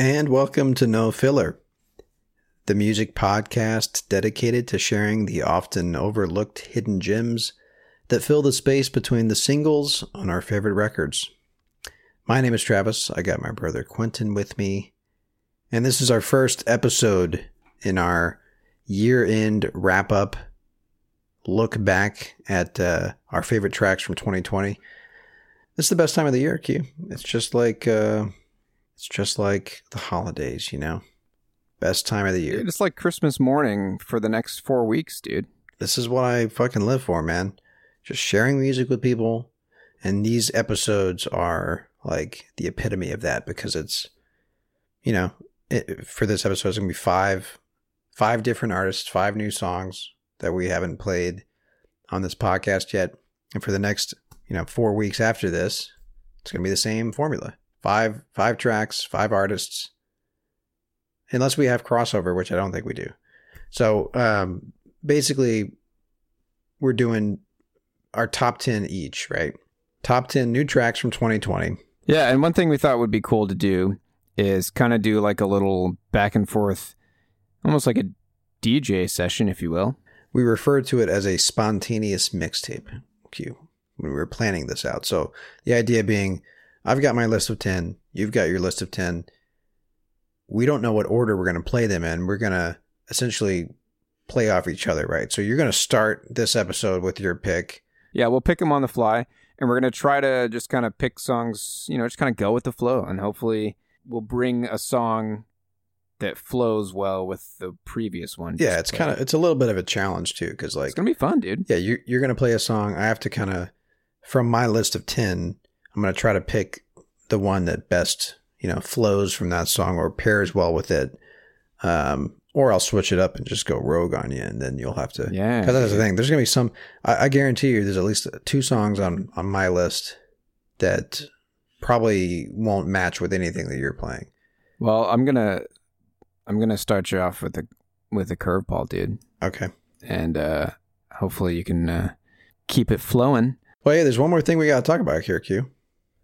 And welcome to No Filler, the music podcast dedicated to sharing the often overlooked hidden gems that fill the space between the singles on our favorite records. My name is Travis. I got my brother Quentin with me. And this is our first episode in our year end wrap up look back at uh, our favorite tracks from 2020. This is the best time of the year, Q. It's just like. Uh, it's just like the holidays, you know? Best time of the year. It's like Christmas morning for the next four weeks, dude. This is what I fucking live for, man. Just sharing music with people. And these episodes are like the epitome of that because it's, you know, it, for this episode, it's going to be five, five different artists, five new songs that we haven't played on this podcast yet. And for the next, you know, four weeks after this, it's going to be the same formula five five tracks, five artists, unless we have crossover, which I don't think we do. So um, basically, we're doing our top ten each, right? Top ten new tracks from 2020. Yeah, and one thing we thought would be cool to do is kind of do like a little back and forth, almost like a DJ session, if you will. We refer to it as a spontaneous mixtape. Q when we were planning this out. So the idea being I've got my list of 10. You've got your list of 10. We don't know what order we're going to play them in. We're going to essentially play off each other, right? So you're going to start this episode with your pick. Yeah, we'll pick them on the fly. And we're going to try to just kind of pick songs, you know, just kind of go with the flow. And hopefully we'll bring a song that flows well with the previous one. Yeah, it's kind of it's a little bit of a challenge too because like it's gonna be fun, dude. Yeah, you're you're gonna play a song. I have to kind of from my list of ten. I'm going to try to pick the one that best, you know, flows from that song or pairs well with it. Um, or I'll switch it up and just go rogue on you, and then you'll have to. Yeah. Because that's the thing. There's gonna be some. I, I, guarantee you, there's at least two songs on on my list that probably won't match with anything that you're playing. Well, I'm gonna I'm gonna start you off with a with a curveball, dude. Okay. And uh hopefully you can uh, keep it flowing. Well, yeah. There's one more thing we got to talk about here, Q.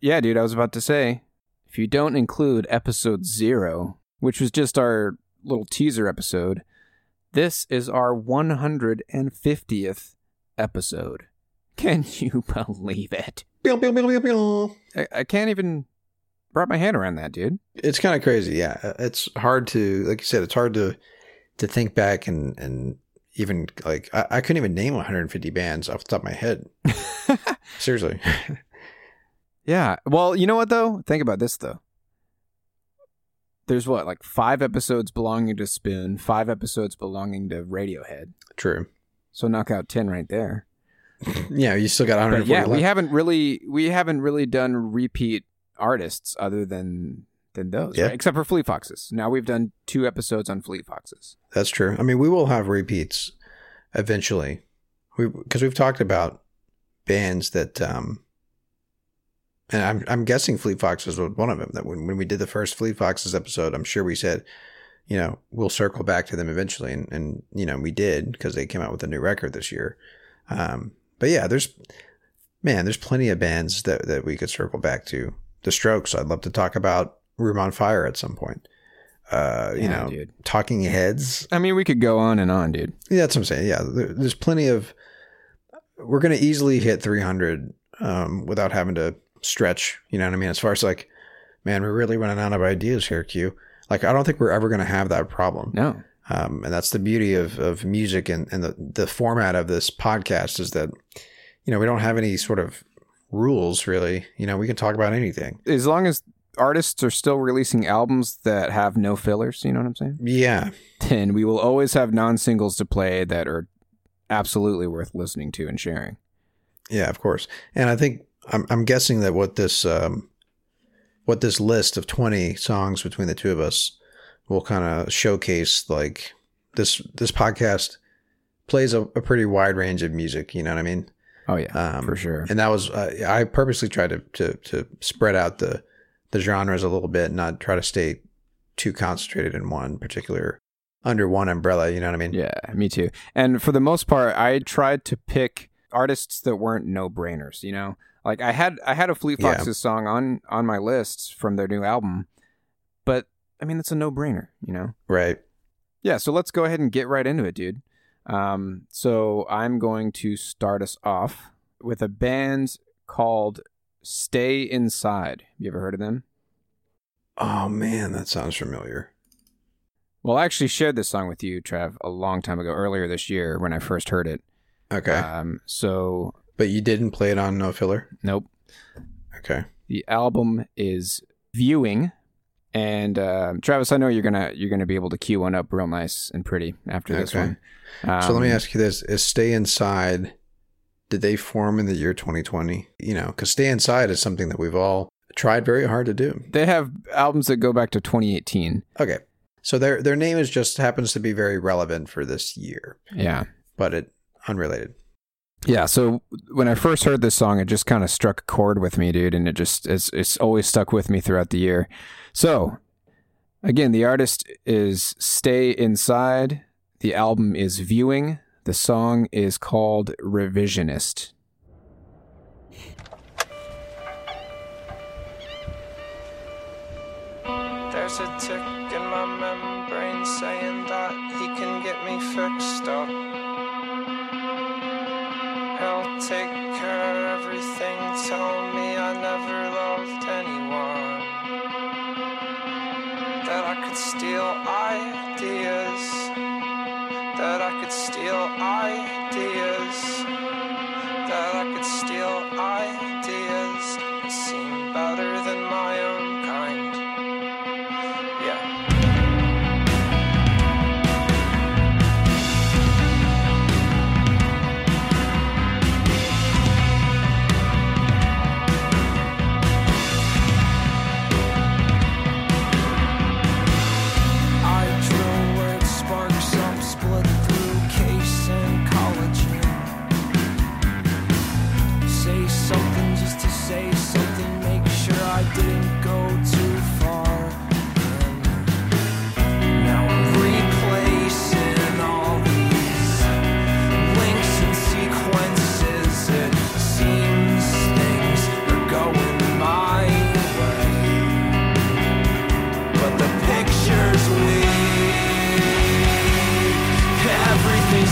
Yeah, dude, I was about to say, if you don't include episode zero, which was just our little teaser episode, this is our 150th episode. Can you believe it? I, I can't even wrap my hand around that, dude. It's kind of crazy. Yeah, uh, it's hard to, like you said, it's hard to to think back and and even like I, I couldn't even name 150 bands off the top of my head. Seriously. Yeah. Well, you know what though? Think about this though. There's what, like five episodes belonging to Spoon, five episodes belonging to Radiohead. True. So knock out ten right there. yeah, you still got 140. yeah, left. we haven't really we haven't really done repeat artists other than than those, Yeah. right? except for Fleet Foxes. Now we've done two episodes on Fleet Foxes. That's true. I mean, we will have repeats eventually. We because we've talked about bands that um and I'm I'm guessing Fleet Foxes was one of them that when, when we did the first Fleet Foxes episode, I'm sure we said, you know, we'll circle back to them eventually and, and you know, we did because they came out with a new record this year. Um but yeah, there's man, there's plenty of bands that that we could circle back to. The Strokes, I'd love to talk about Room on Fire at some point. Uh, you Yeah, know, dude. Talking Heads. I mean, we could go on and on, dude. Yeah, that's what I'm saying. Yeah, there, there's plenty of. We're going to easily hit 300 um, without having to stretch. You know what I mean? As far as like, man, we're really running out of ideas here, Q. Like, I don't think we're ever going to have that problem. No. Um, and that's the beauty of, of music and, and the, the format of this podcast is that, you know, we don't have any sort of rules really. You know, we can talk about anything. As long as artists are still releasing albums that have no fillers, you know what I'm saying? Yeah. Then we will always have non singles to play that are absolutely worth listening to and sharing. Yeah, of course. And I think I'm I'm guessing that what this um what this list of 20 songs between the two of us will kind of showcase like this this podcast plays a, a pretty wide range of music, you know what I mean? Oh, yeah, Um, for sure. And that was uh, I purposely tried to, to to spread out the the genres a little bit, not try to stay too concentrated in one particular under one umbrella, you know what I mean? Yeah, me too. And for the most part, I tried to pick artists that weren't no brainers. You know, like I had I had a Fleet Yeah. Foxes song on on my list from their new album, but I mean it's a no brainer. You know. Right. Yeah. So let's go ahead and get right into it, dude. Um, so I'm going to start us off with a band called Stay Inside. You ever heard of them? Oh man, that sounds familiar. Well, I actually shared this song with you, Trav, a long time ago, earlier this year when I first heard it. Okay. Um, so but you didn't play it on No Filler? nope. Okay. The album is Viewing, and uh, Travis, I know you're gonna you're gonna be able to cue one up real nice and pretty after this Okay. one. Um, so let me ask you this: Is Stay Inside? Did they form in the year 2020? You know, because Stay Inside is something that we've all tried very hard to do. They have albums that go back to 2018. Okay, so their their name is just happens to be very relevant for this year, Yeah, but it unrelated. Yeah. So when I first heard this song, it just kind of struck a chord with me, dude, and it just it's it's always stuck with me throughout the year. So again, the artist is Stay Inside. The album is Viewing. The song is called Revisionist. There's a tick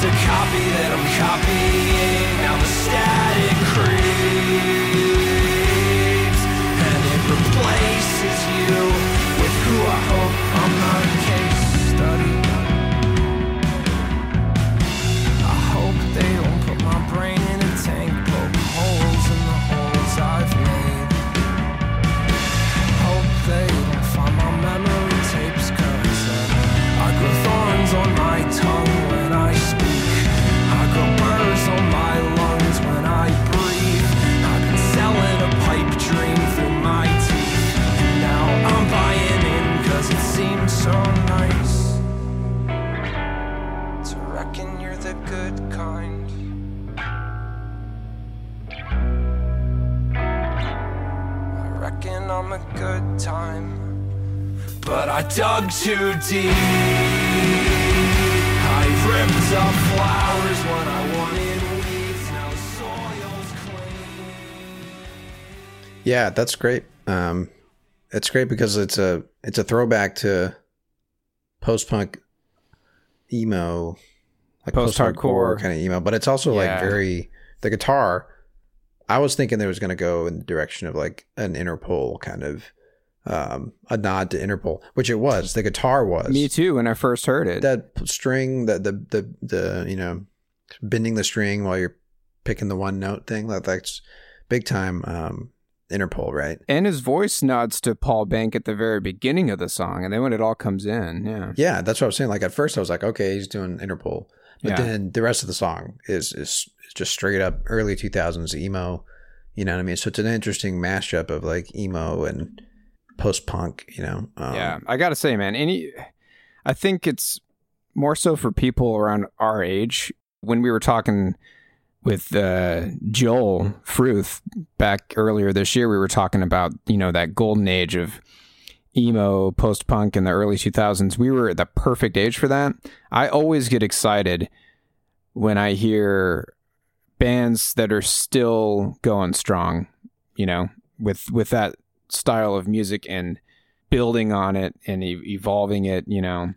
a copy that I'm copying. Time. But I dug too deep. I ripped up flowers when I wanted weeds. Now soil's clean. Yeah, that's great. Um, it's great because it's a it's a throwback to post punk emo, like post Post-hardcore. kind of emo, but it's also like very the guitar. I was thinking there was going to go in the direction of like an Interpol kind of um a nod to Interpol, which it was. The guitar was Me too. When I first heard it, that string, that the the the you know bending the string while you're picking the one note thing. That that's big time um Interpol, right? and his voice nods to Paul Banks at the very beginning of the song, and then when it all comes in, yeah, Yeah, that's what I was saying. Like at first, I was like, okay, he's doing Interpol, but Yeah. then the rest of the song is is just straight up early two thousands emo. You know what I mean? So it's an interesting mashup of like emo and post punk. You know? Um, yeah. I gotta say, man, any, I think it's more so for people around our age. When we were talking with uh, Joel Fruth back earlier this year, we were talking about you know that golden age of emo post punk in the early 2000s. We were at the perfect age for that. I always get excited when I hear bands that are still going strong, you know, with with that style of music and building on it and e- evolving it, you know.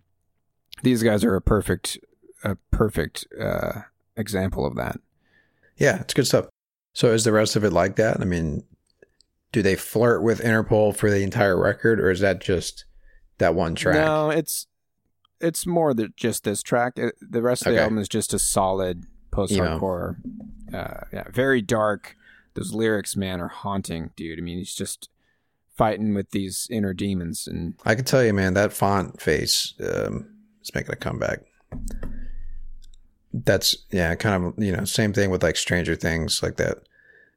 These guys are a perfect a perfect uh example of that. yeah, it's good stuff. So is the rest of it like that? I mean, do they flirt with Interpol for the entire record, or is that just that one track? No, it's it's more than just this track. It, the rest of the album is just a solid post-hardcore. Uh, yeah, very dark. Those lyrics, man, are haunting, dude. I mean, he's just fighting with these inner demons, and I can tell you, man, that font face um, is making a comeback. That's yeah, kind of you know, same thing with like Stranger Things, like that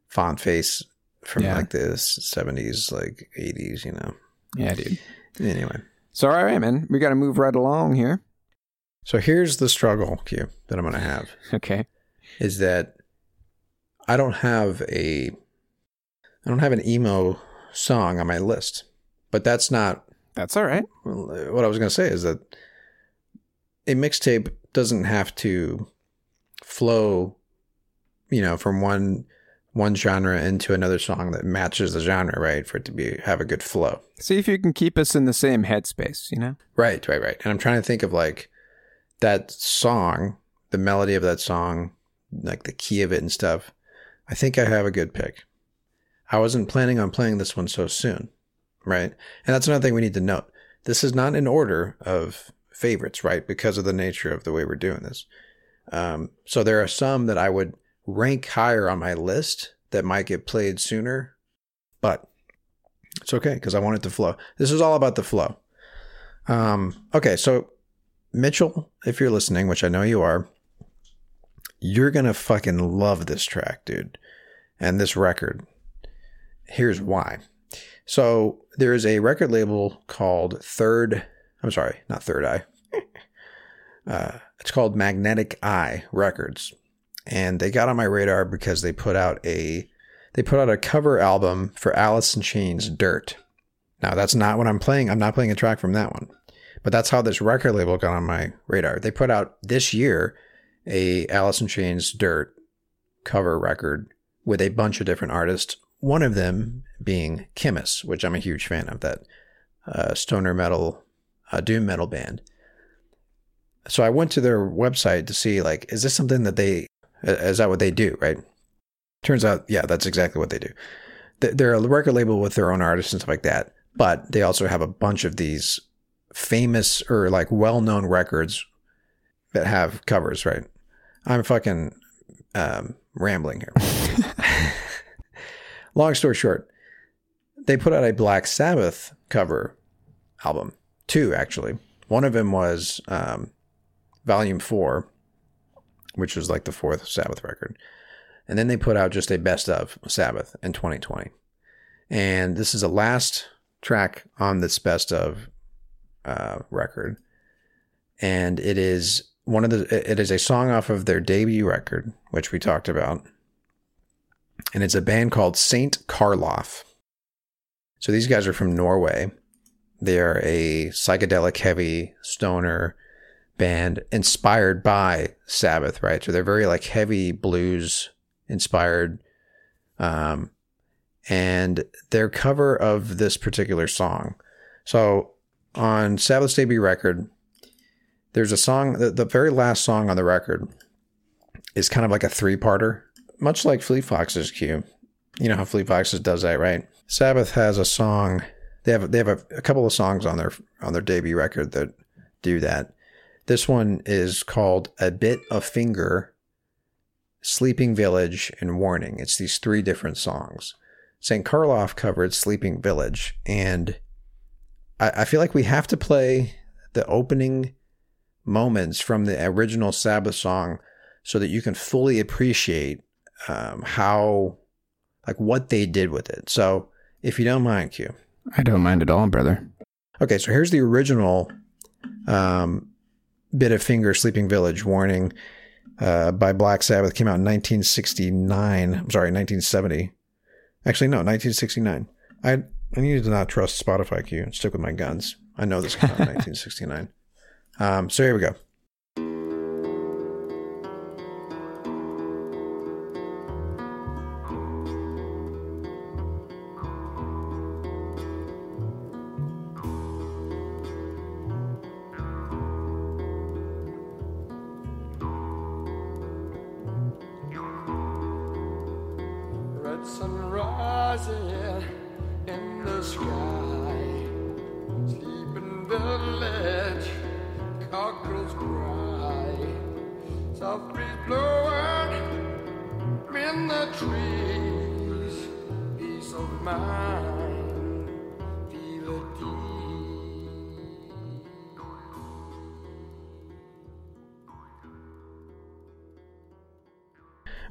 font face from Yeah. like the seventies, like eighties, you know. yeah, dude. Anyway, So, all right, man, we got to move right along here. so here's the struggle, Q, that I'm gonna have Okay. is that I don't have a I don't have an emo song on my list, but that's not That's all right. What I was going to say is that a mixtape doesn't have to flow, you know, from one one genre into another song that matches the genre, right? For it to be have a good flow. See if you can keep us in the same headspace, you know? Right, right, right. And I'm trying to think of like that song, the melody of that song, like the key of it and stuff. I think I have a good pick. I wasn't planning on playing this one so soon, right? And that's another thing we need to note. This is not in order of favorites, right? Because of the nature of the way we're doing this. Um, so there are some that I would rank higher on my list that might get played sooner, but it's okay because I want it to flow. This is all about the flow. Um, okay, so Mitchell, if you're listening, which I know you are, you're gonna fucking love this track, dude, and this record. Here's why. So there is a record label called Third. I'm sorry, not Third Eye. Uh, it's called Magnetic Eye Records, and they got on my radar because they put out a they put out a cover album for Alice in Chains' Dirt. Now that's not what I'm playing. I'm not playing a track from that one. But that's how this record label got on my radar. They put out this year a Alice in Chains Dirt cover record with a bunch of different artists. One of them being Khemmis, which I'm a huge fan of that uh, stoner metal, uh, doom metal band. So I went to their website to see like, is this something that they, is that what they do? Right. Turns out, yeah, that's exactly what they do. They're a record label with their own artists and stuff like that, but they also have a bunch of these famous or like well-known records that have covers, right? I'm fucking um, rambling here. Long story short, they put out a Black Sabbath cover album, two actually. One of them was um, Volume Four, which was like the fourth Sabbath record, and then they put out just a best of Sabbath in 2020. And this is the last track on this best of uh, record, and it is one of the. It is a song off of their debut record, which we talked about, and it's a band called Saint Karloff. So these guys are from Norway. They are a psychedelic heavy stoner band inspired by Sabbath, right? So they're very like heavy blues inspired. Um, and their cover of this particular song. So on Sabbath's debut record, there's a song, the, the very last song on the record is kind of like a three parter, much like Fleet Foxes Q. You know how Fleet Foxes does that, right? Sabbath has a song. They have they have a, a couple of songs on their on their debut record that do that. This one is called "A Bit of Finger," "Sleeping Village," and "Warning." It's these three different songs. St. Karloff covered "Sleeping Village," and I, I feel like we have to play the opening moments from the original Sabbath song so that you can fully appreciate um, how like what they did with it. So if you don't mind, Q. I don't mind at all, brother. Okay, so here's the original um, bit of finger sleeping village warning uh, by Black Sabbath came out in 1969. I'm sorry, 1970. Actually, no, 1969. I I needed to not trust Spotify Q and stick with my guns. I know this came out in 1969. Um, so here we go.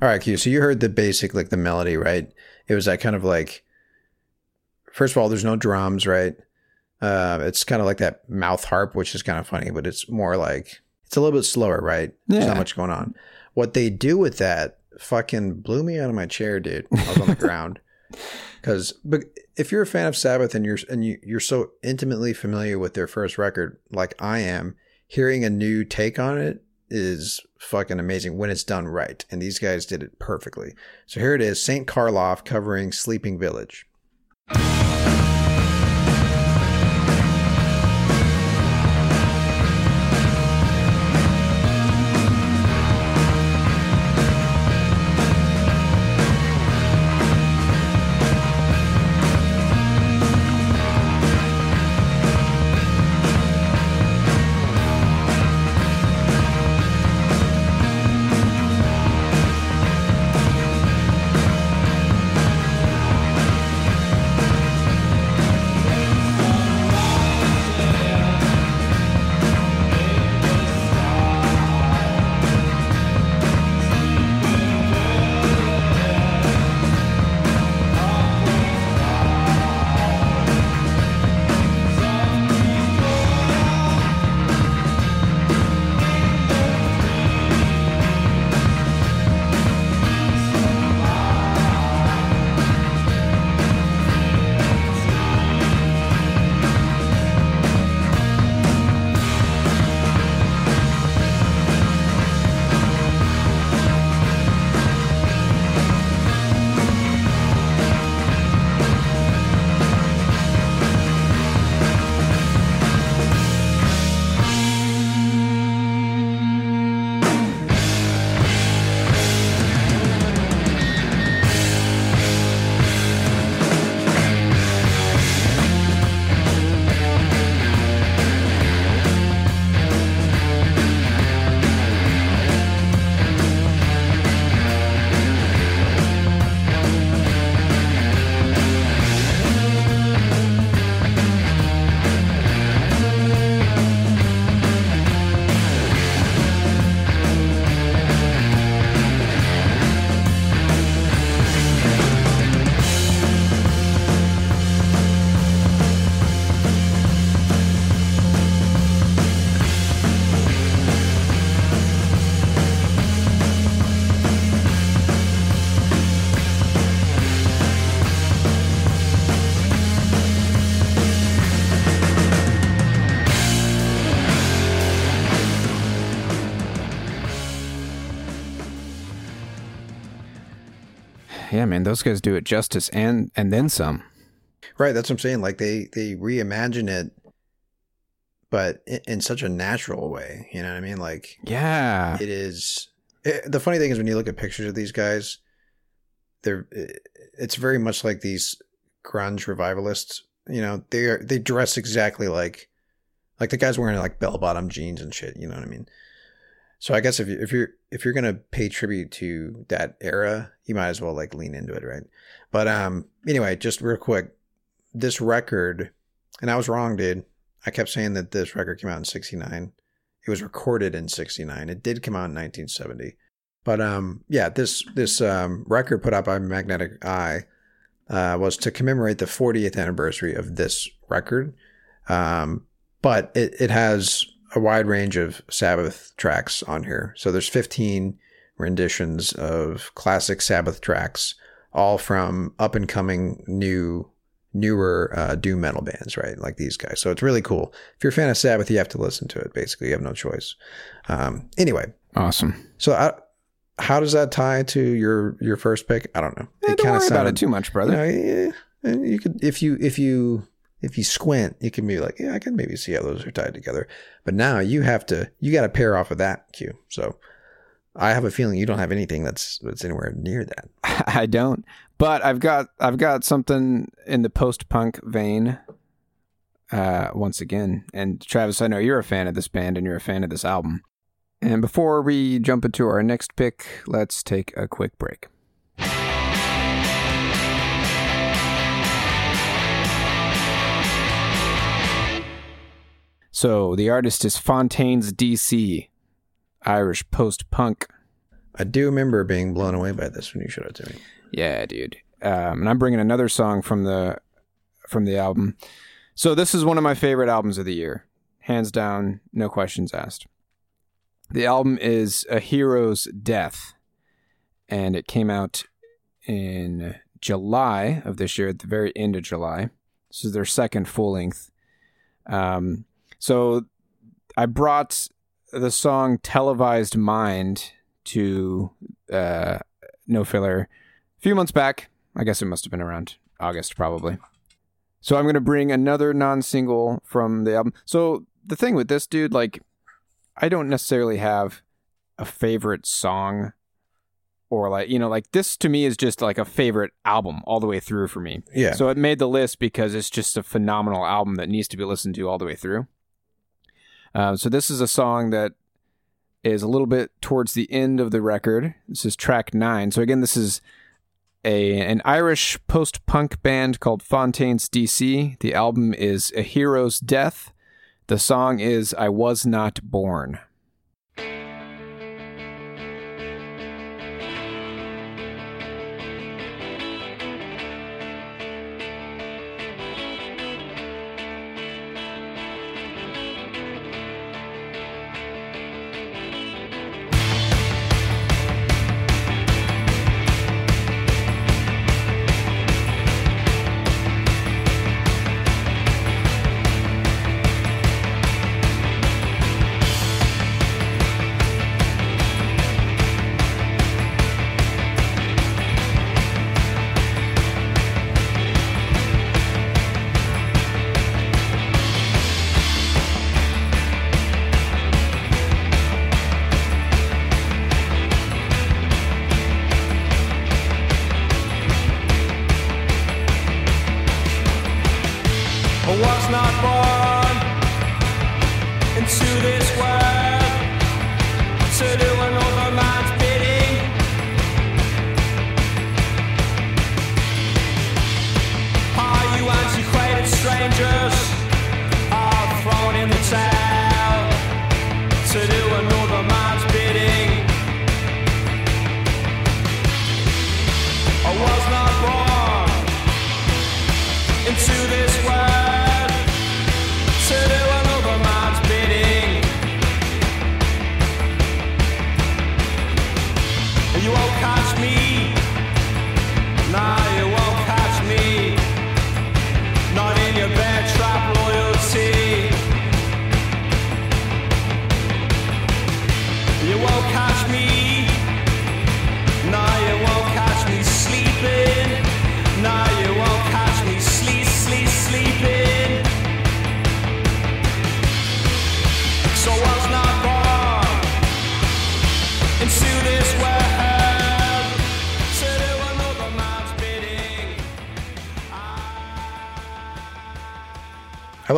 All right, Q. So you heard the basic, like the melody, right? It was that kind of like, first of all, there's no drums, right? Uh, it's kind of like that mouth harp, which is kind of funny, but it's more like it's a little bit slower, right? There's Yeah. not much going on. What they do with that fucking blew me out of my chair, dude. I was on the ground because, but if you're a fan of Sabbath and you're and you, you're so intimately familiar with their first record, like I am, hearing a new take on it is fucking amazing when it's done right. And these guys did it perfectly. So here it is St. Karloff covering Sleeping Village. Yeah, man, those guys do it justice and and then some. Right, that's what I'm saying. Like they they reimagine it, but in, in such a natural way. You know what I mean? Like Yeah. it is. It, the funny thing is when you look at pictures of these guys, they're eh, it's very much like these grunge revivalists. You know, they are they dress exactly like like the guys wearing like bell bottom jeans and shit. You know what I mean? So I guess if you if you're if you're gonna pay tribute to that era, you might as well like lean into it, right? But um, anyway, just real quick, this record, and I was wrong, dude. I kept saying that this record came out in '69. It was recorded in '69. It did come out in 1970. But um, yeah, this this um, record put out by Magnetic Eye uh, was to commemorate the 40th anniversary of this record. Um, but it, it has a wide range of Sabbath tracks on here. So there's 15 renditions of classic Sabbath tracks, all from up and coming new, newer uh, doom metal bands, right? Like these guys. So it's really cool. If you're a fan of Sabbath, you have to listen to it. Basically, you have no choice. Um, anyway, Awesome. so I, how does that tie to your your first pick? I don't know. Eh, don't kinda worry about it too much, brother. you, know, you could if you if you if you squint, you can be like, yeah, I can maybe see how those are tied together. But now you have to you got to pair off of that cue. So I have a feeling you don't have anything that's that's anywhere near that. I don't. But I've got I've got something in the post punk vein. Uh, once again, and Travis, I know you're a fan of this band and you're a fan of this album. And before we jump into our next pick, let's take a quick break. So the artist is Fontaines DC, Irish post punk. I do remember being blown away by this when you showed it to me. Yeah, dude. Um, and I'm bringing another song from the from the album. So this is one of my favorite albums of the year, hands down, no questions asked. The album is A Hero's Death, and it came out in July of this year, at the very end of July. This is their second full length. Um, so I brought the song Televised Mind to uh, No Filler a few months back. I guess it must have been around August, probably. So I'm going to bring another non single from the album. So the thing with this dude, like, I don't necessarily have a favorite song or like, you know, like this to me is just like a favorite album all the way through for me. Yeah. So it made the list because it's just a phenomenal album that needs to be listened to all the way through. Um, so this is a song that is a little bit towards the end of the record. This is track nine. So again, this is a an Irish post punk band called Fontaines DC. The album is A Hero's Death. The song is I Was Not Born.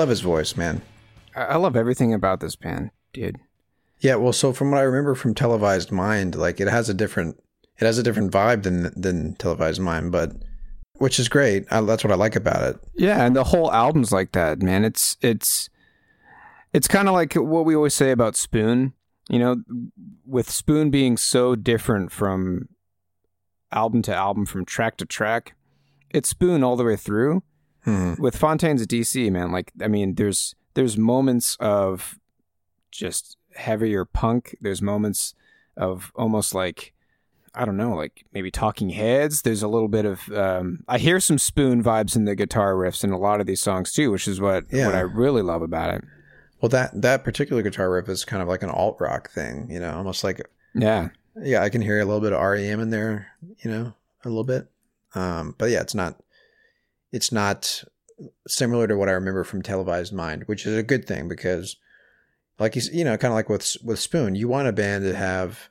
Love his voice, man. I, I love everything about this band, dude. Yeah, well, so from what I remember from Televised Mind, like it has a different it has a different vibe than than Televised Mind, but which is great. I, that's what I like about it. Yeah, and the whole album's like that, man. It's it's it's kind of like what we always say about Spoon. You know, with Spoon being so different from album to album, from track to track, it's Spoon all the way through. Hmm. With Fontaines DC, man, like I mean, there's there's moments of just heavier punk. There's moments of almost like I don't know, like maybe Talking Heads. There's a little bit of um, I hear some Spoon vibes in the guitar riffs in a lot of these songs too, which is what Yeah. what I really love about it. Well, that that particular guitar riff is kind of like an alt rock thing, you know, almost like Yeah, yeah, I can hear a little bit of REM in there, you know, a little bit. Um, but yeah, it's not it's not similar to what I remember from Televised Mind, which is a good thing because, like you you know, kind of like with with Spoon, you want a band to have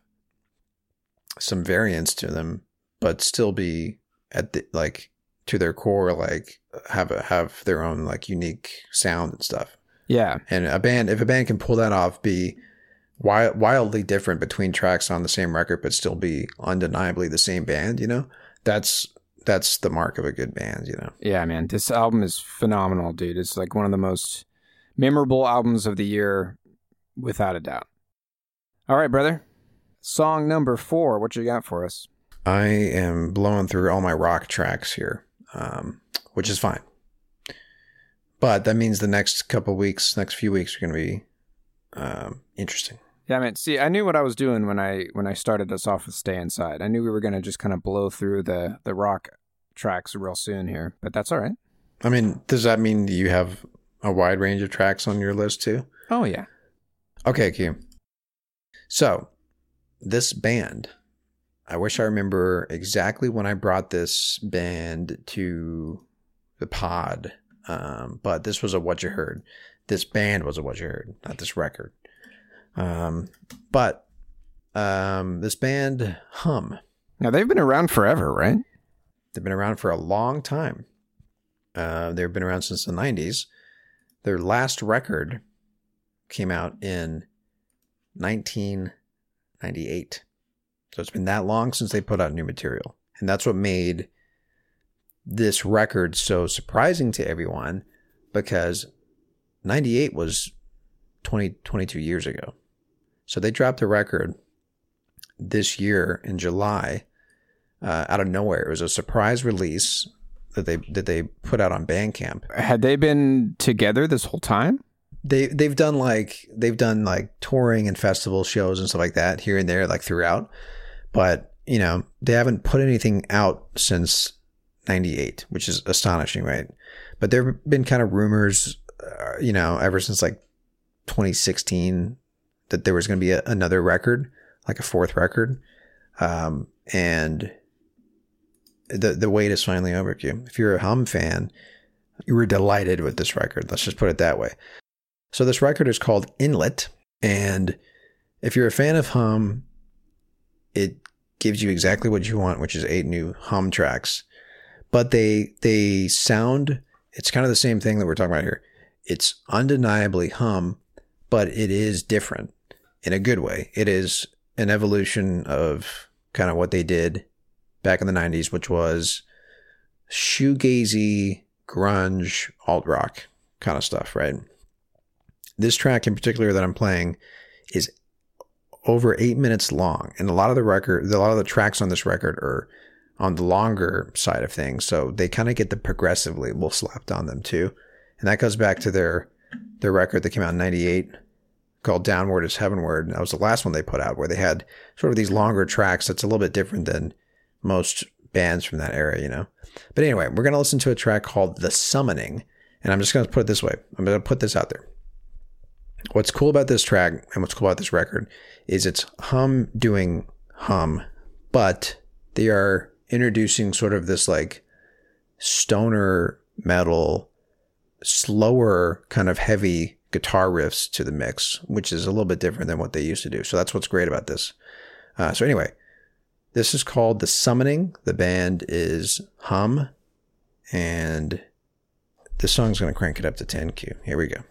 some variance to them, but still be at the like to their core, like have a, have their own like unique sound and stuff. yeah, And a band, if a band can pull that off, be wi- wildly different between tracks on the same record, but still be undeniably the same band, you know, that's that's the mark of a good band, you know. yeah, man. This album is phenomenal, dude. It's like one of the most memorable albums of the year, without a doubt. All right, brother. Song number four. What you got for us? I am blowing through all my rock tracks here, um, which is fine. But that means the next couple weeks, next few weeks are going to be um, interesting. Yeah, man. See, I knew what I was doing when I when I started us off with "Stay Inside." I knew we were gonna just kind of blow through the the rock tracks real soon here, but that's all right. I mean, does that mean you have a wide range of tracks on your list too? Oh yeah, Okay, Q. So, this band, I wish I remember exactly when I brought this band to the pod, um, but this was a what you heard. This band was a what you heard, not this record. Um, but um, this band, Hum, now they've been around forever, right? They've been around for a long time. Uh, they've been around since the 90s. Their last record came out in 1998. So it's been that long since they put out new material. And that's what made this record so surprising to everyone because 98 was 20, 22 years ago. So they dropped a record this year in July uh, out of nowhere. It was a surprise release that they that they put out on Bandcamp. Had they been together this whole time? They they've done like they've done like touring and festival shows and stuff like that here and there, like throughout. But you know they haven't put anything out since '98, which is astonishing, right? But there have been kind of rumors, uh, you know, ever since like 2016 that there was going to be a, another record, like a fourth record, um, and the the wait is finally over. Q. If you're a Hum fan, you were delighted with this record. Let's just put it that way. So this record is called Inlet, and if you're a fan of Hum, it gives you exactly what you want, which is eight new Hum tracks. But they they sound it's kind of the same thing that we're talking about here. It's undeniably Hum, but it is different in a good way. It is an evolution of kind of what they did back in the 90s, which was shoegazy, grunge, alt rock kind of stuff, right? This track in particular that I'm playing is over eight minutes long, and a lot of the record, a lot of the tracks on this record are on the longer side of things, so they kind of get the progressive label slapped on them too, and that goes back to their their record that came out in '98 called "Downward Is Heavenward." That was the last one they put out, where they had sort of these longer tracks. That's a little bit different than most bands from that era, you know. But anyway, we're gonna listen to a track called "The Summoning," and I'm just gonna put it this way. I'm gonna put this out there. What's cool about this track and what's cool about this record is it's Hum doing Hum, but they are introducing sort of this like stoner metal, slower kind of heavy guitar riffs to the mix, which is a little bit different than what they used to do. So that's what's great about this. Uh, so anyway, this is called The Summoning. The band is Hum, and this song's going to crank it up to 10Q. Here we go.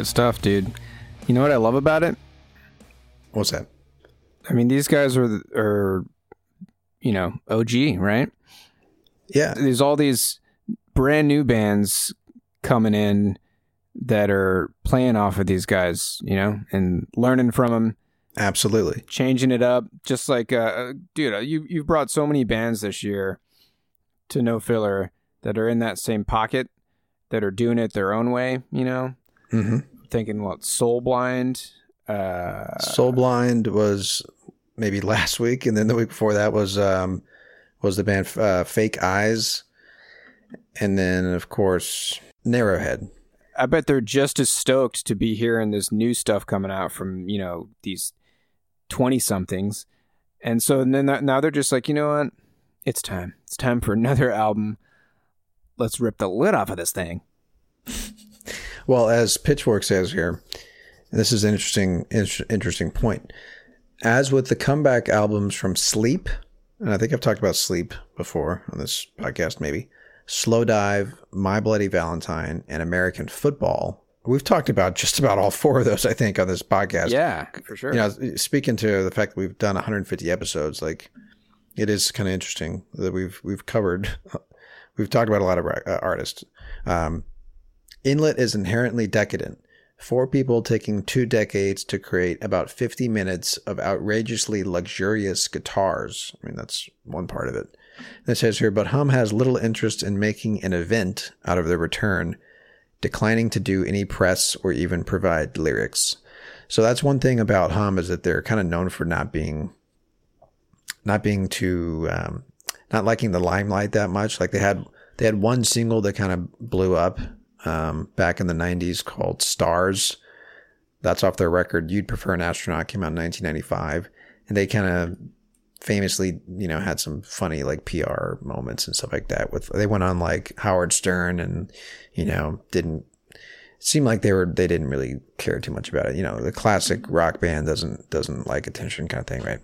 Good stuff, dude. You know what I love about it? What's that? I mean, these guys are are you know OG, right? Yeah. There's all these brand new bands coming in that are playing off of these guys, you know, and learning from them, Absolutely. changing it up. Just like, uh, dude, uh, you you've brought so many bands this year to No Filler that are in that same pocket that are doing it their own way, you know. hmm Thinking what Soul Blind, uh, Soul Blind was maybe last week, and then the week before that was um, was the band uh, Fake Eyes, and then of course Narrowhead. I bet they're just as stoked to be hearing this new stuff coming out from you know these twenty somethings, and so then that, now they're just like, you know what, it's time. It's time for another album. Let's rip the lid off of this thing. Well, as Pitchfork says here, and this is an interesting inter- interesting point. As with the comeback albums from Sleep, and I think I've talked about Sleep before on this podcast, maybe Slowdive, My Bloody Valentine, and American Football. We've talked about just about all four of those, I think, on this podcast. Yeah, for sure. you know, speaking to the fact that we've done 150 episodes, like it is kind of interesting that we've we've covered, we've talked about a lot of uh, artists. Um, Inlet is inherently decadent. Four people taking two decades to create about 50 minutes of outrageously luxurious guitars. I mean, that's one part of it. And it says here, but Hum has little interest in making an event out of their return, declining to do any press or even provide lyrics. So that's one thing about Hum is that they're kind of known for not being, not being too, um, not liking the limelight that much. Like they had, they had one single that kind of blew up, um, back in the '90s called "Stars." That's off their record. You'd prefer an astronaut came out in 1995, and they kind of famously, you know, had some funny like PR moments and stuff like that. With they went on like Howard Stern and you know didn't it seemed like they were they didn't really care too much about it. You know, the classic rock band doesn't doesn't like attention kind of thing, right?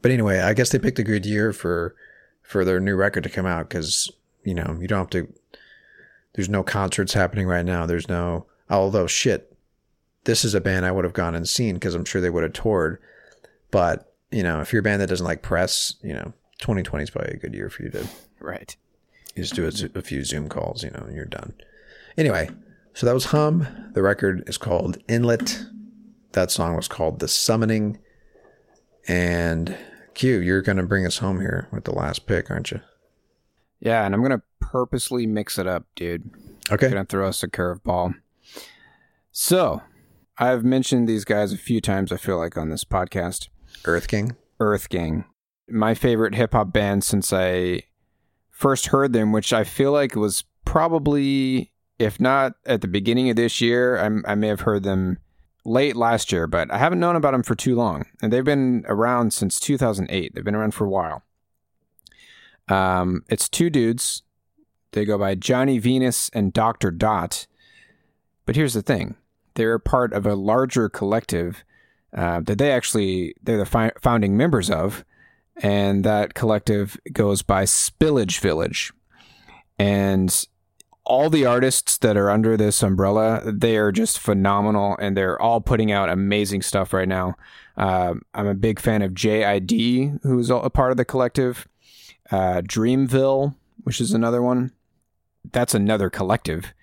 But anyway, I guess they picked a good year for for their new record to come out because you know you don't have to. There's no concerts happening right now. There's no although shit. This is a band I would have gone and seen because I'm sure they would have toured. But you know, if you're a band that doesn't like press, you know, 2020 is probably a good year for you to Right. you just do a, a few Zoom calls, you know, and you're done. Anyway, so that was Hum. The record is called Inlet. That song was called The Summoning. And Q, you're going to bring us home here with the last pick, aren't you? Yeah, and I'm gonna purposely mix it up, dude. Okay. Gonna throw us a curveball. So, I've mentioned these guys a few times. I feel like on this podcast. Earth King. Earth Gang, my favorite hip hop band since I first heard them, which I feel like was probably, if not at the beginning of this year, I'm, I may have heard them late last year, but I haven't known about them for too long. And they've been around since 2008. They've been around for a while. Um, it's two dudes. They go by Johnny Venus and Doctur Dot. But here's the thing they're part of a larger collective uh, that they actually they're the fi- founding members of, and that collective goes by Spillage Village, and all the artists that are under this umbrella they are just phenomenal, and they're all putting out amazing stuff right now. Um I'm a big fan of JID, who's a part of the collective, uh, Dreamville, which is another one. That's another collective.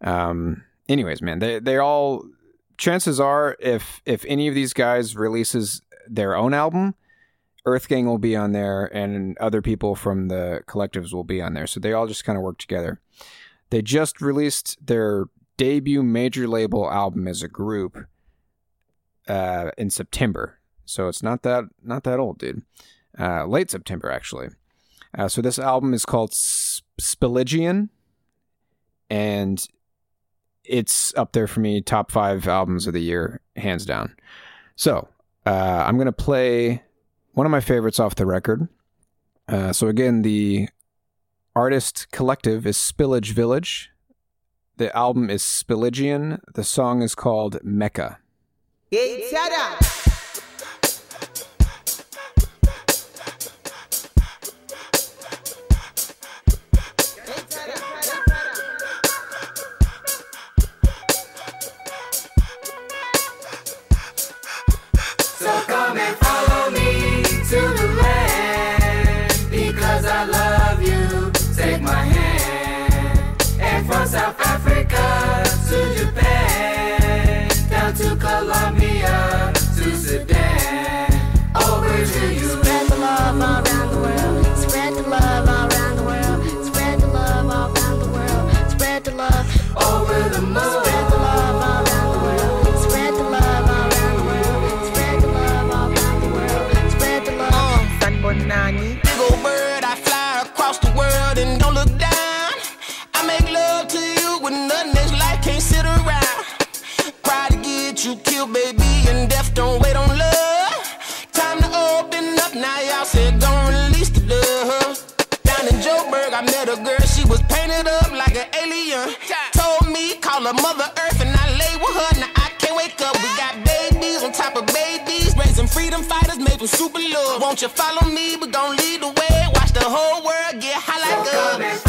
Um, anyways, man, they they all chances are if if any of these guys releases their own album earth gang will be on there and other people from the collectives will be on there. So they all just kind of work together. They just released their debut major label album as a group uh, in september. So it's not that not that old dude. Uh, late september actually. Uh, so this album is called Sp- spilligion and it's up there for me top five albums of the year hands down. So uh, i'm going to play one of my favorites off the record. Uh, so again the artist collective is spillage village. The album is spilligion. The song is called mecca South Africa. To Japan, you this life can't sit around. Pride to get you killed, baby, and death don't wait on love. Time to open up, now y'all said gon' release the love. Down in Joburg, I met a girl, she was painted up like an alien. Told me, call her Mother Earth, and I lay with her, now I can't wake up. We got babies on top of babies, raising freedom fighters made from super love. Won't you follow me? We gon' lead the way, watch the whole world get high like Come us.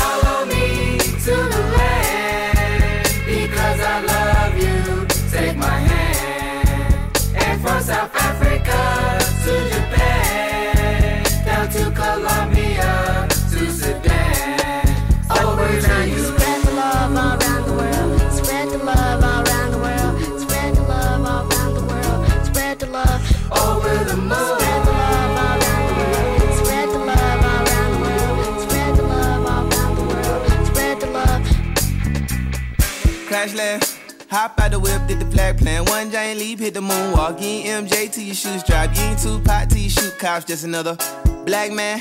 South Africa to Japan, down to Colombia to Sudan, over to you. Spread the love all around the world. Spread the love all around the world. Spread the love all around the world. Spread the love. Over the moon. Spread the all around the world. Spread the love all around the world. Spread the love all around the world. Spread the love. Crash land. Hop out the whip, did the flag plan. One giant leap, hit the moonwalk. You MJ till your shoes drop. You ain't Tupac till you shoot cops. Just another black man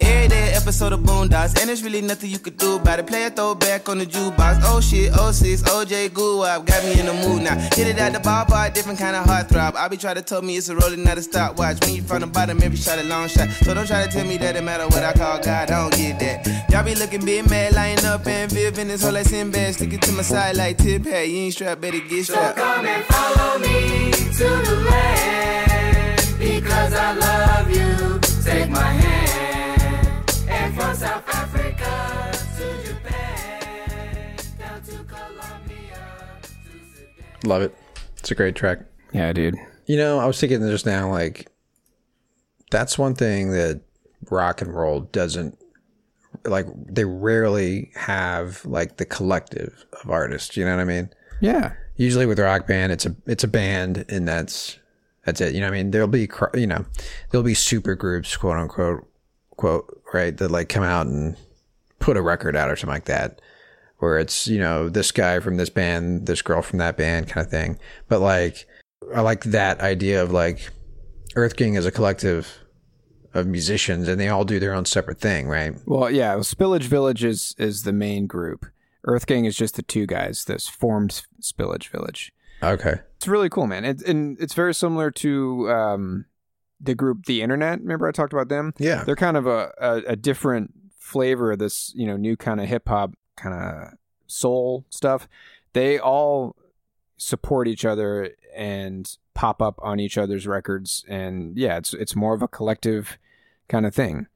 Every day episode of Boondocks, and there's really nothing you could do about it. Play a throwback on the jukebox. Oh shit, 06, OJ Guwap got me in the mood now. Hit it at the bar bar, different kind of heartthrob. I be trying to tell me it's a rolling, not a stopwatch. When you from the bottom, every shot a long shot. So don't try to tell me that it matter what I call God. I don't get that. Y'all be looking big mad, lying up and Viv in this whole like Sinbad. Stick it to my side like tip hat. You ain't strapped, better get strapped. So Come and follow me to the land because I love you. Take my hand South Africa to Japan down to Colombia to Sudan. Love it. It's a great track. Yeah, dude. You know, I was thinking just now, like, that's one thing that rock and roll doesn't, like, they rarely have, like, the collective of artists. You know what I mean? Yeah. Usually with rock band, it's a it's a band, and that's that's it. You know, what I mean, there'll be cr- you know, there'll be super groups, quote unquote, quote right, that like come out and put a record out or something like that, where it's you know this guy from this band, this girl from that band, kind of thing. But like, I like that idea of like Earth King is a collective of musicians, and they all do their own separate thing, right? Well, yeah. Spillage Village is is the main group. Earth Gang is just the two guys that formed Spillage Village. Okay. It's really cool, man. It, and it's very similar to um, the group The Internet. Remember I talked about them? Yeah. They're kind of a, a, a different flavor of this, you know, new kind of hip hop, kind of soul stuff. They all support each other and pop up on each other's records, and yeah, it's it's more of a collective kind of thing.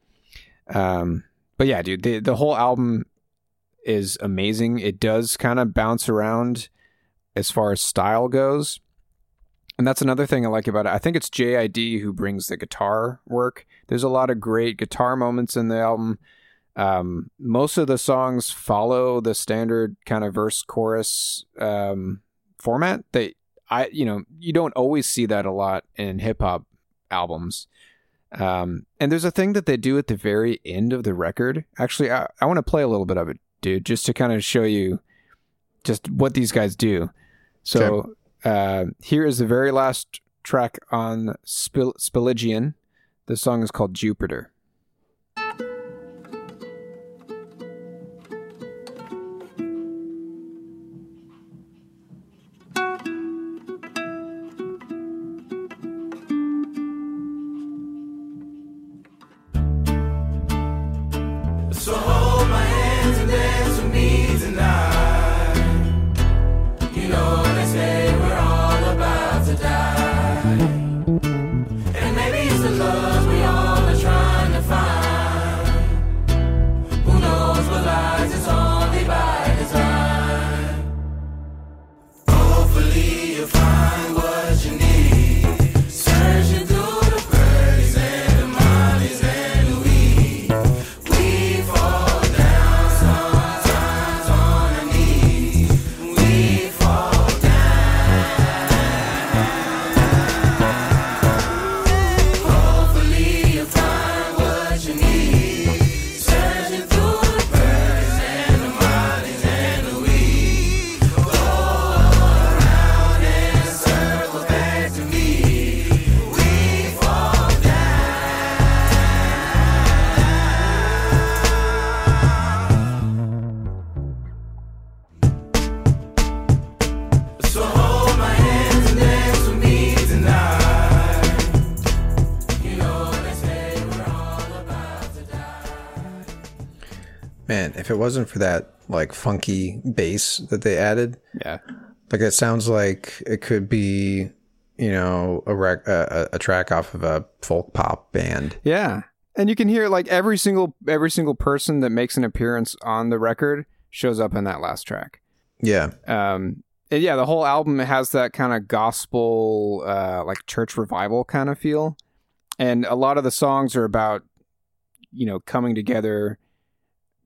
Um, but yeah, dude, the the whole album is amazing. It does kind of bounce around as far as style goes. And that's another thing I like about it. I think it's JID who brings the guitar work. There's a lot of great guitar moments in the album. Um, most of the songs follow the standard kind of verse chorus um, format. They, I, you know, you don't always see that a lot in hip hop albums. Um, and there's a thing that they do at the very end of the record. Actually, I, I want to play a little bit of it, dude, just to kind of show you just what these guys do. So uh, here is the very last track on Spil- Spilligion. The song is called Jupiter. If it wasn't for that like funky bass that they added, Yeah. like it sounds like it could be, you know, a rec- a, a a track off of a folk pop band. Yeah. And you can hear like every single every single person that makes an appearance on the record shows up in that last track. Yeah, Um and yeah, the whole album has that kind of gospel uh like church revival kind of feel. And a lot of the songs are about you know, coming together,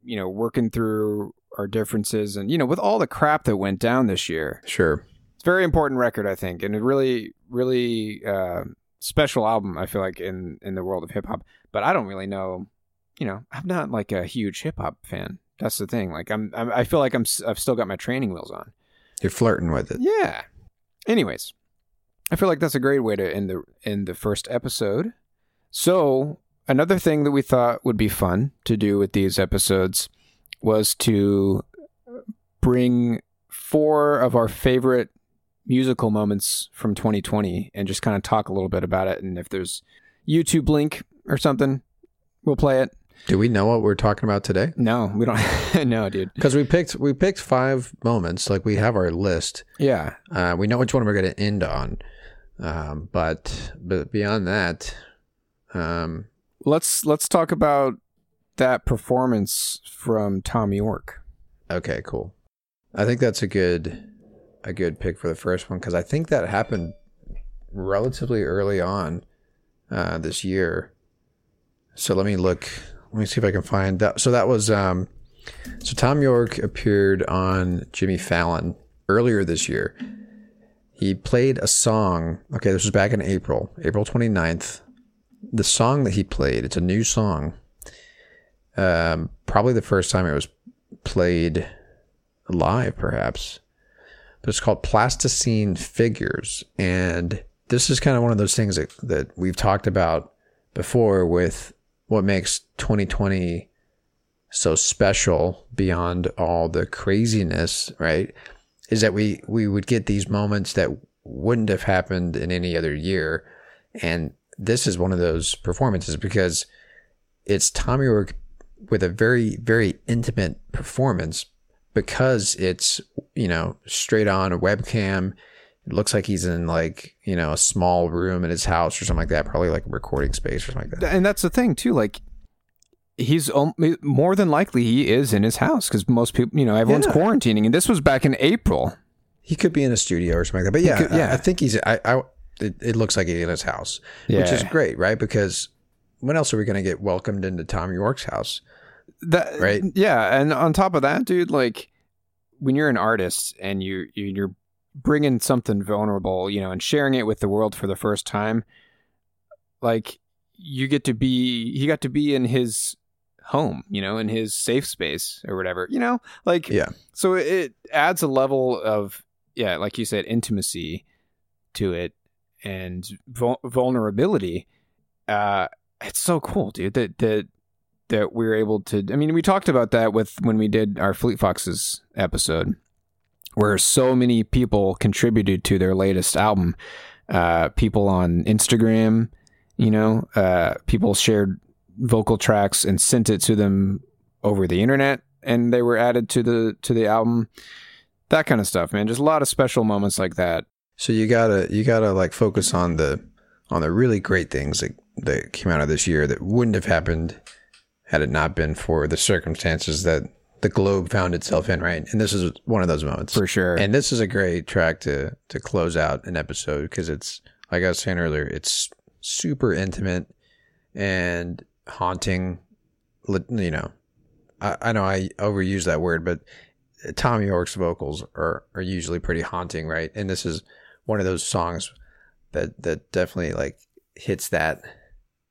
you know, working through our differences and you know, with all the crap that went down this year. sure. It's a very important record, I think, and a really, really uh, special album. I feel like in in the world of hip hop, but I don't really know. You know, I'm not like a huge hip hop fan. That's the thing. Like, I'm, I'm, I feel like I'm, I've still got my training wheels on. You're flirting with it. Yeah. Anyways, I feel like that's a great way to end the end the first episode. So another thing that we thought would be fun to do with these episodes was to bring four of our favorite musical moments from 2020 and just kind of talk a little bit about it. And if there's YouTube link or something, we'll play it. Do we know what we're talking about today? No, we don't. no, dude. Because we picked we picked five moments. Like we have our list. Yeah. Uh, we know which one we're going to end on. Um, but but beyond that, um, Let's let's talk about that performance from Thom Yorke. okay, cool. I think that's a good a good pick for the first one because I think that happened relatively early on uh, this year. So let me look. Let me see if I can find that. So that was um, so Thom Yorke appeared on Jimmy Fallon earlier this year. He played a song. Okay, this was back in April, April 29th. The song that he played, it's a new song. Um, probably the first time it was played live, perhaps. But it's called Plasticine Figures. And this is kind of one of those things that, that we've talked about before with what makes 2020 so special beyond all the craziness, right? Is that we we would get these moments that wouldn't have happened in any other year. And this is one of those performances because it's Tommy York with a very, very intimate performance because it's, you know, straight on a webcam. It looks like he's in like, you know, a small room in his house or something like that, probably like a recording space or something like that. And that's the thing too. Like he's more than likely he is in his house because most people, you know, everyone's Yeah. quarantining, and this was back in April. He could be in a studio or something like that. But yeah, could- yeah. I, I think he's, I, I, it, it looks like he's in his house, which is great, right? Because when else are we going to get welcomed into Thom Yorke's house? That Right. Yeah, and on top of that, dude, like when you're an artist and you you- you're bringing something vulnerable, you know, and sharing it with the world for the first time, like you get to be he got to be in his home, you know, in his safe space or whatever, you know, like Yeah. so it adds a level of yeah, like you said, intimacy to it and vul- vulnerability. Uh, it's so cool, dude. That that that we are able to. I mean, we talked about that with when we did our Fleet Foxes episode, where so many people contributed to their latest album. Uh, people on Instagram, you know, uh, people shared vocal tracks and sent it to them over the internet, and they were added to the to the album. That kind of stuff, man. Just a lot of special moments like that. So you gotta you gotta like focus on the on the really great things that that came out of this year that wouldn't have happened had it not been for the circumstances that the globe found itself in, right? And this is one of those moments For sure. And this is a great track to to close out an episode because it's like I was saying earlier, it's super intimate and haunting. You know, I, I know I overuse that word, but Thom Yorke's vocals are are usually pretty haunting, right? And this is one of those songs that that definitely like hits that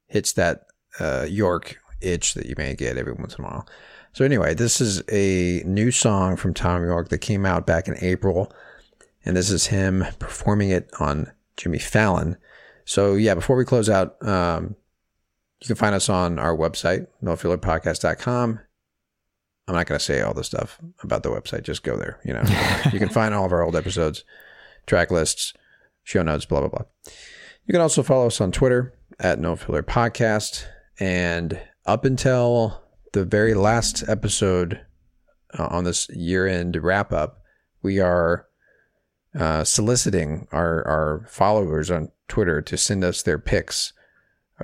hits that uh, Yorke itch that you may get every once in a while. So anyway, this is a new song from Thom Yorke that came out back in April, and this is him performing it on Jimmy Fallon. So yeah, before we close out, um, you can find us on our website, nofillerpodcast.com. I'm not going to say all the stuff about the website. Just go there. You know, you can find all of our old episodes, track lists, show notes, blah blah blah. You can also follow us on Twitter at No Filler Podcast. And up until the very last episode uh, on this year end wrap up, we are uh, soliciting our, our followers on Twitter to send us their picks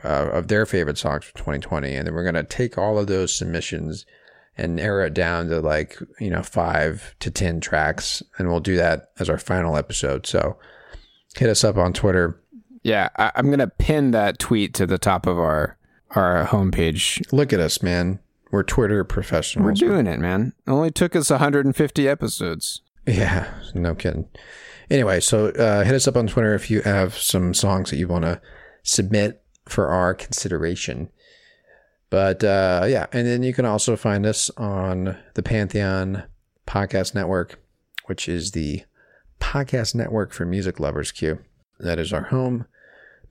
uh, of their favorite songs for 2020. And then we're going to take all of those submissions and narrow it down to like, you know, five to 10 tracks. And we'll do that as our final episode. So hit us up on Twitter. Yeah, I, I'm gonna pin that tweet to the top of our our homepage. Look at us, man. We're Twitter professionals. We're doing it, man. It only took us 150 episodes. Yeah, no kidding. Anyway, so uh, hit us up on Twitter if you have some songs that you want to submit for our consideration. But uh, yeah, and then you can also find us on the Pantheon Podcast Network, which is the podcast network for music lovers. Q. That is our home,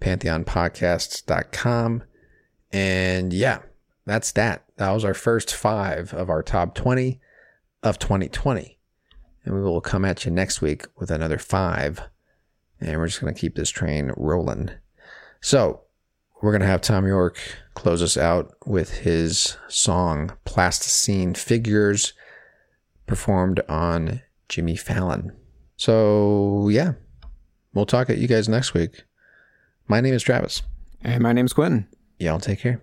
pantheonpodcasts.com. And yeah, that's that. That was our first five of our top 20 of 2020. And we will come at you next week with another five. And we're just going to keep this train rolling. So we're going to have Thom Yorke close us out with his song Plasticine Figures performed on Jimmy Fallon. So yeah, we'll talk at you guys next week. My name is Travis. And my name's Quentin. Y'all take care.